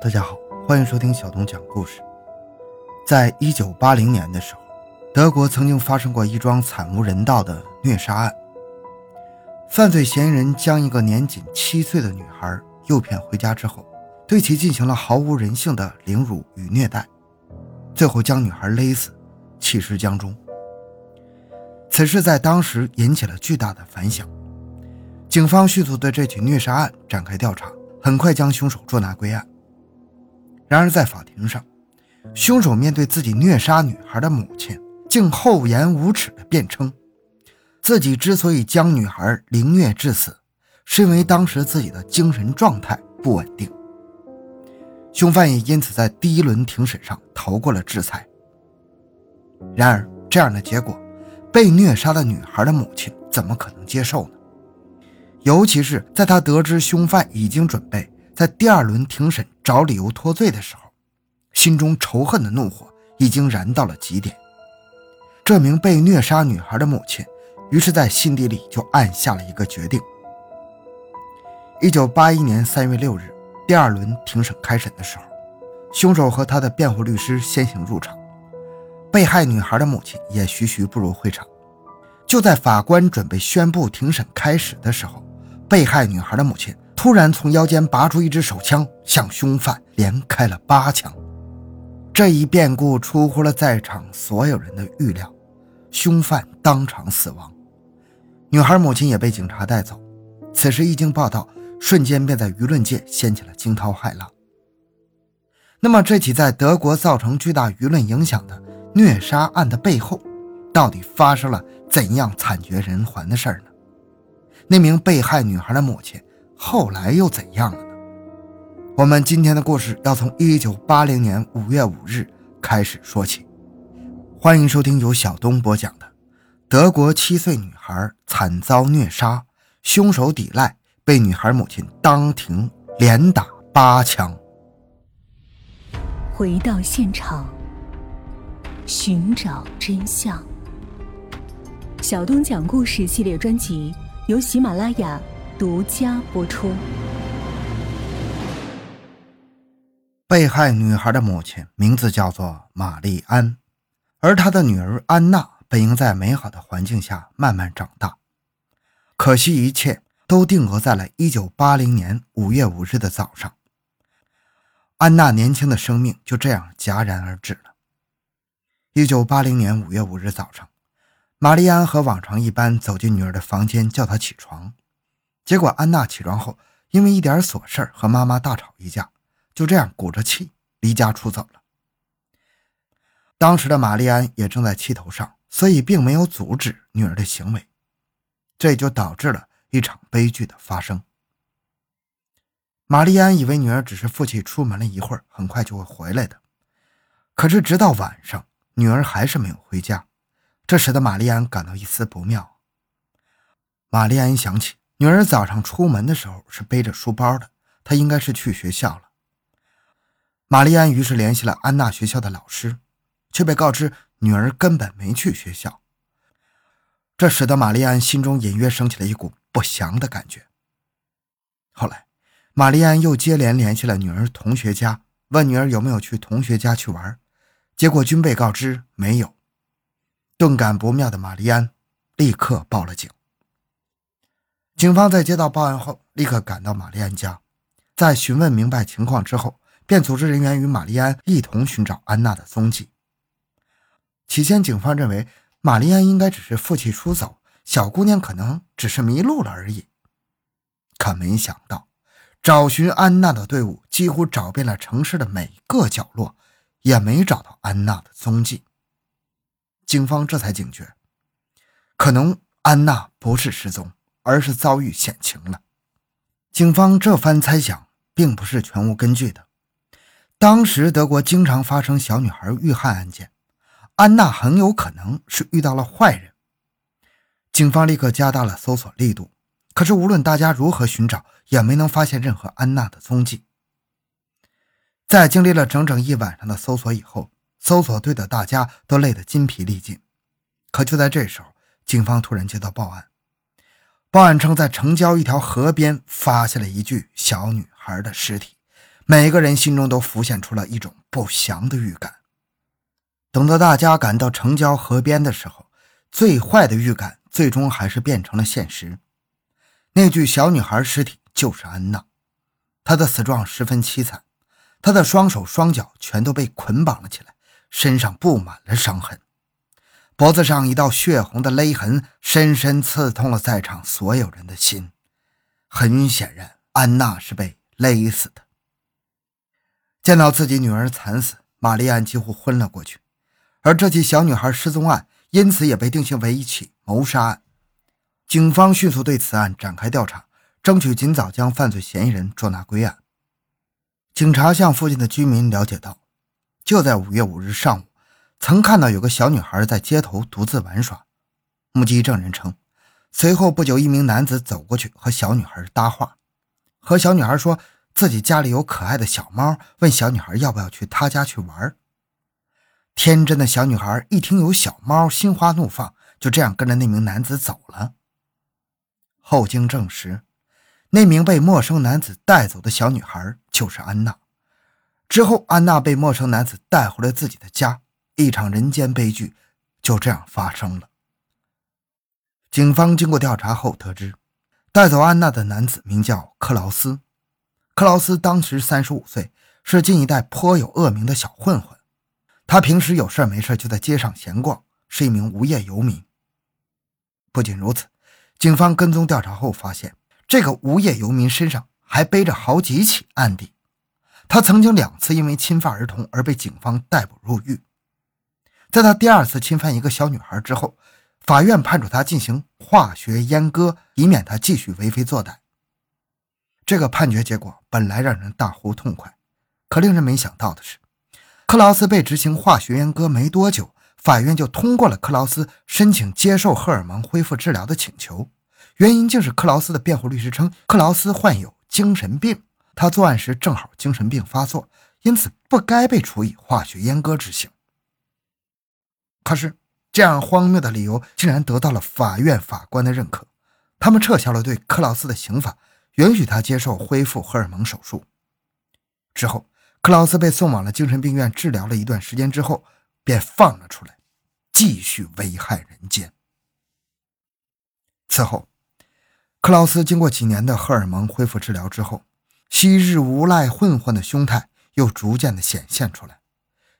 大家好，欢迎收听小东讲故事。在一九八零年的时候，德国曾经发生过一桩惨无人道的虐杀案。犯罪嫌疑人将一个年仅七岁的女孩诱骗回家之后，对其进行了毫无人性的凌辱与虐待，最后将女孩勒死，弃尸江中。此事在当时引起了巨大的反响，警方迅速对这起虐杀案展开调查，很快将凶手捉拿归案。然而，在法庭上，凶手面对自己虐杀女孩的母亲，竟厚颜无耻地辩称，自己之所以将女孩凌虐致死，是因为当时自己的精神状态不稳定。凶犯也因此在第一轮庭审上逃过了制裁。然而，这样的结果，被虐杀的女孩的母亲怎么可能接受呢？尤其是在他得知凶犯已经准备。在第二轮庭审找理由脱罪的时候，心中仇恨的怒火已经燃到了极点。这名被虐杀女孩的母亲，于是在心底里就暗下了一个决定。一九八一年三月六日，第二轮庭审开审的时候，凶手和他的辩护律师先行入场，被害女孩的母亲也徐徐步入会场。就在法官准备宣布庭审开始的时候，被害女孩的母亲。突然从腰间拔出一支手枪，向凶犯连开了八枪。这一变故出乎了在场所有人的预料，凶犯当场死亡，女孩母亲也被警察带走。此时一经报道，瞬间便在舆论界掀起了惊涛骇浪。那么，这起在德国造成巨大舆论影响的虐杀案的背后，到底发生了怎样惨绝人寰的事儿呢？那名被害女孩的母亲。后来又怎样了呢？我们今天的故事要从一九八零年五月五日开始说起。欢迎收听由小东播讲的《德国七岁女孩惨遭虐杀，凶手抵赖，被女孩母亲当庭连打八枪》。回到现场，寻找真相。小东讲故事系列专辑由喜马拉雅。独家播出。被害女孩的母亲名字叫做玛丽安，而她的女儿安娜本应在美好的环境下慢慢长大，可惜一切都定格在了一九八零年五月五日的早上。安娜年轻的生命就这样戛然而止了。一九八零年五月五日早上，玛丽安和往常一般走进女儿的房间，叫她起床。结果，安娜起床后，因为一点琐事和妈妈大吵一架，就这样鼓着气离家出走了。当时的玛丽安也正在气头上，所以并没有阻止女儿的行为，这也就导致了一场悲剧的发生。玛丽安以为女儿只是父亲出门了一会儿，很快就会回来的，可是直到晚上，女儿还是没有回家，这使得玛丽安感到一丝不妙。玛丽安想起。女儿早上出门的时候是背着书包的，她应该是去学校了。玛丽安于是联系了安娜学校的老师，却被告知女儿根本没去学校。这使得玛丽安心中隐约升起了一股不祥的感觉。后来，玛丽安又接连联系了女儿同学家，问女儿有没有去同学家去玩，结果均被告知没有。顿感不妙的玛丽安立刻报了警。警方在接到报案后，立刻赶到玛丽安家，在询问明白情况之后，便组织人员与玛丽安一同寻找安娜的踪迹。起先，警方认为玛丽安应该只是负气出走，小姑娘可能只是迷路了而已。可没想到，找寻安娜的队伍几乎找遍了城市的每个角落，也没找到安娜的踪迹。警方这才警觉，可能安娜不是失踪。而是遭遇险情了。警方这番猜想并不是全无根据的。当时德国经常发生小女孩遇害案件，安娜很有可能是遇到了坏人。警方立刻加大了搜索力度，可是无论大家如何寻找，也没能发现任何安娜的踪迹。在经历了整整一晚上的搜索以后，搜索队的大家都累得筋疲力尽。可就在这时候，警方突然接到报案。报案称，在城郊一条河边发现了一具小女孩的尸体，每个人心中都浮现出了一种不祥的预感。等到大家赶到城郊河边的时候，最坏的预感最终还是变成了现实。那具小女孩尸体就是安娜，她的死状十分凄惨，她的双手双脚全都被捆绑了起来，身上布满了伤痕，脖子上一道血红的勒痕深深刺痛了在场所有人的心。很显然，安娜是被勒死的。见到自己女儿惨死，玛丽安几乎昏了过去。而这起小女孩失踪案因此也被定性为一起谋杀案。警方迅速对此案展开调查，争取尽早将犯罪嫌疑人捉拿归案。警察向附近的居民了解到，就在五月五日上午，曾看到有个小女孩在街头独自玩耍。目击证人称，随后不久，一名男子走过去和小女孩搭话，和小女孩说自己家里有可爱的小猫，问小女孩要不要去他家去玩。天真的小女孩一听有小猫，心花怒放，就这样跟着那名男子走了。后经证实，那名被陌生男子带走的小女孩就是安娜。之后，安娜被陌生男子带回了自己的家，一场人间悲剧就这样发生了。警方经过调查后得知，带走安娜的男子名叫克劳斯。克劳斯当时三十五岁，是近一代颇有恶名的小混混。他平时有事没事就在街上闲逛，是一名无业游民。不仅如此，警方跟踪调查后发现，这个无业游民身上还背着好几起案底。他曾经两次因为侵犯儿童而被警方逮捕入狱。在他第二次侵犯一个小女孩之后，法院判处他进行化学阉割，以免他继续为非作歹。这个判决结果本来让人大呼痛快，可令人没想到的是。克劳斯被执行化学阉割没多久，法院就通过了克劳斯申请接受荷尔蒙恢复治疗的请求。原因竟是克劳斯的辩护律师称，克劳斯患有精神病，他作案时正好精神病发作，因此不该被处以化学阉割之刑。可是，这样荒谬的理由竟然得到了法院法官的认可，他们撤销了对克劳斯的刑罚，允许他接受恢复荷尔蒙手术。之后。克劳斯被送往了精神病院治疗了一段时间之后，便放了出来，继续危害人间。此后，克劳斯经过几年的荷尔蒙恢复治疗之后，昔日无赖混混的凶态又逐渐的显现出来，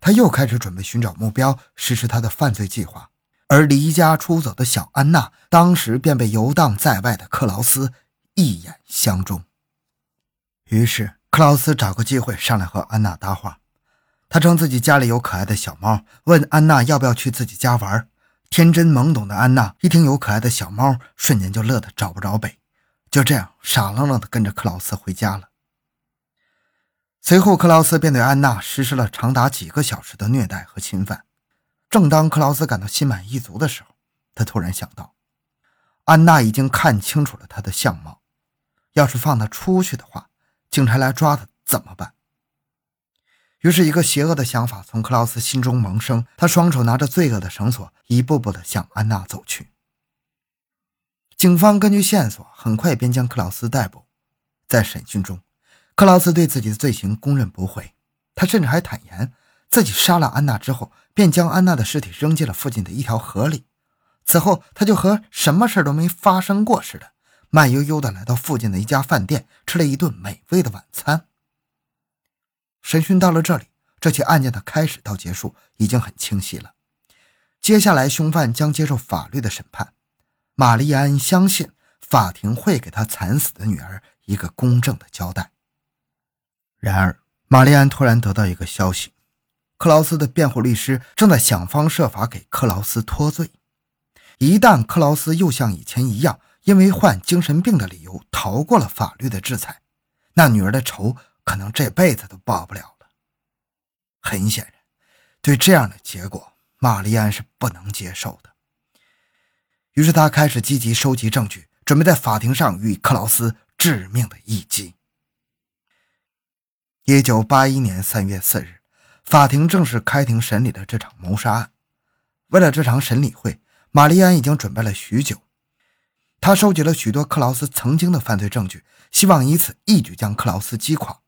他又开始准备寻找目标，实施他的犯罪计划。而离家出走的小安娜，当时便被游荡在外的克劳斯一眼相中，于是。克劳斯找个机会上来和安娜搭话，他称自己家里有可爱的小猫，问安娜要不要去自己家玩。天真懵懂的安娜一听有可爱的小猫，瞬间就乐得找不着北，就这样傻愣愣地跟着克劳斯回家了。随后，克劳斯便对安娜实施了长达几个小时的虐待和侵犯。正当克劳斯感到心满意足的时候，他突然想到，安娜已经看清楚了他的相貌，要是放他出去的话。警察来抓他怎么办？于是，一个邪恶的想法从克劳斯心中萌生。他双手拿着罪恶的绳索，一步步地向安娜走去。警方根据线索，很快便将克劳斯逮捕。在审讯中，克劳斯对自己的罪行供认不讳。他甚至还坦言，自己杀了安娜之后，便将安娜的尸体扔进了附近的一条河里。此后，他就和什么事都没发生过似的。慢悠悠地来到附近的一家饭店，吃了一顿美味的晚餐。审讯到了这里，这起案件的开始到结束已经很清晰了。接下来，凶犯将接受法律的审判。玛丽安相信法庭会给他惨死的女儿一个公正的交代。然而，玛丽安突然得到一个消息：克劳斯的辩护律师正在想方设法给克劳斯脱罪。一旦克劳斯又像以前一样，因为患精神病的理由逃过了法律的制裁，那女儿的仇可能这辈子都报不了了。很显然，对这样的结果，玛丽安是不能接受的。于是，他开始积极收集证据，准备在法庭上予以克劳斯致命的一击。一九八一年三月四日，法庭正式开庭审理了这场谋杀案。为了这场审理会，玛丽安已经准备了许久。他收集了许多克劳斯曾经的犯罪证据，希望以此一举将克劳斯击垮。